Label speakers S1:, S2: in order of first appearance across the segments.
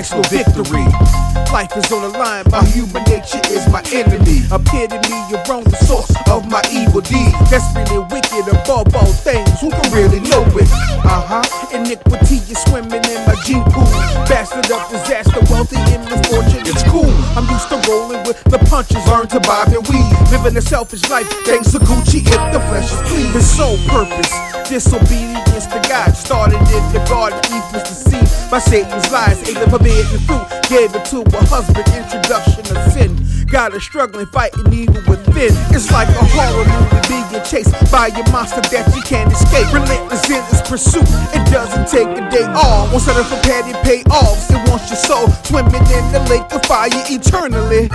S1: No victory. Life is on the line, my human nature is my enemy. Epitome, you're wrong, the source of my evil. That's really wicked above all things. Who can really know it? Uh huh. Iniquity is swimming in my gene pool. Bastard of disaster, wealthy and misfortune. It's cool. I'm used to rolling with the punches, learn to bob and weave. Living a selfish life, thanks to Gucci if the flesh is clean. His sole purpose, disobedience to God. Started in the garden, Eve was by Satan's lies. Ate the forbidden fruit, gave it to her husband. Introduction of sin. Got her struggling, fighting evil within. It's like a horror movie being chased by a monster that you can't escape. Relentless in its pursuit, it doesn't take a day off. Won't settle for petty payoffs. It wants your soul swimming in the lake of fire eternally.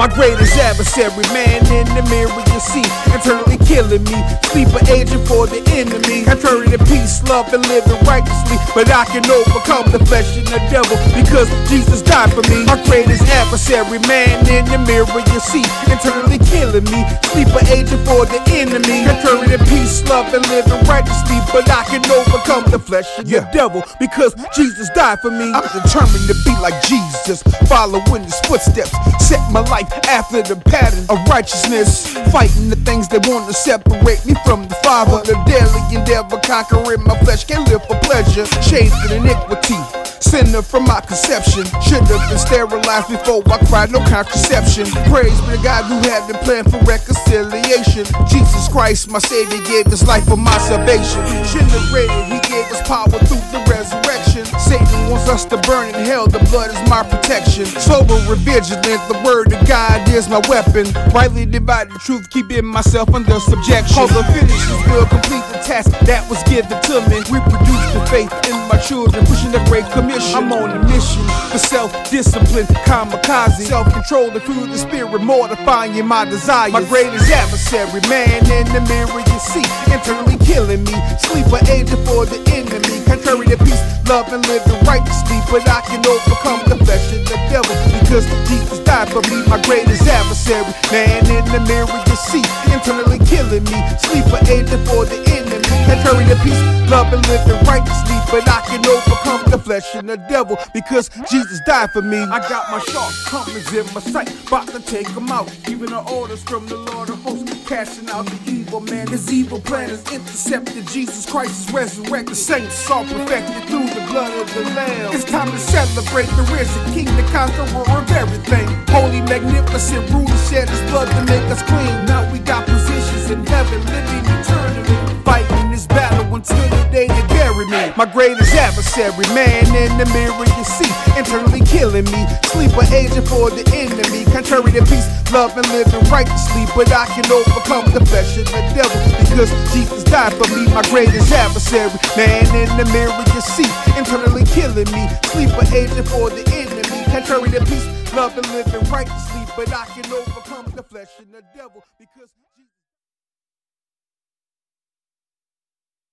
S1: My greatest adversary, man in the mirror you see, internally killing me. Sleeper agent for the enemy. Contrary to peace, love, and living righteously. But I can overcome the flesh and the devil because Jesus died for me. My greatest adversary, man in the mirror you see, internally killing me. Sleeper agent for the enemy. Contrary to peace, love, and living righteously. But I can overcome the flesh and the devil because Jesus died for me. I'm determined to be like Jesus, following his footsteps. Set my life after the pattern of righteousness. Fighting the things that want to separate me from the Father. The daily endeavor, conquering my flesh, can't live for pleasure. Shades of iniquity. Sinner from my conception. Should have been sterilized before I cried, no contraception. Praise be to God who had the plan for reconciliation. Jesus Christ, my Savior, gave his life for my salvation. Waited, he gave us power through the. Satan wants us to burn in hell, the blood is my protection. Sober and vigilant, the word of God is my weapon. Rightly divide the truth, keeping myself under subjection. Cause the finish is will complete the task that was given to me. Reproduce the faith in my children, pushing the great commission. I'm on a mission for self-discipline, kamikaze, self-control, the fruit of the spirit, mortifying my desires. My greatest adversary, man in the mirror you see, internally killing me. Sleeper agent for the enemy, contrary to peace, love and living righteously. But I can overcome and the devil because Jesus died for me. My greatest adversary, man in the mirror you see, internally killing me. Sleeper agent for the enemy, contrary to peace, love and living righteously. But I can overcome the flesh and the devil because Jesus died for me. I got my sharp shortcomings in my sight, about to take them out. Giving the orders from the Lord of hosts, casting out the evil man. His evil plan is intercepted. Jesus Christ is resurrected. Saints are perfected through the blood of the Lamb. It's time to celebrate the risen King, the conqueror of everything. Holy, magnificent ruler shed his blood to make us clean. Now we got positions in heaven, living My greatest adversary, man in the mirror you see, internally killing me. Sleeper agent for the enemy, contrary to peace, love and living righteously. But I can overcome the flesh and the devil because Jesus died for me. My greatest adversary, man in the mirror you see, internally killing me. Sleeper agent for the enemy, contrary to peace, love and living righteously. But I can overcome the flesh and the devil because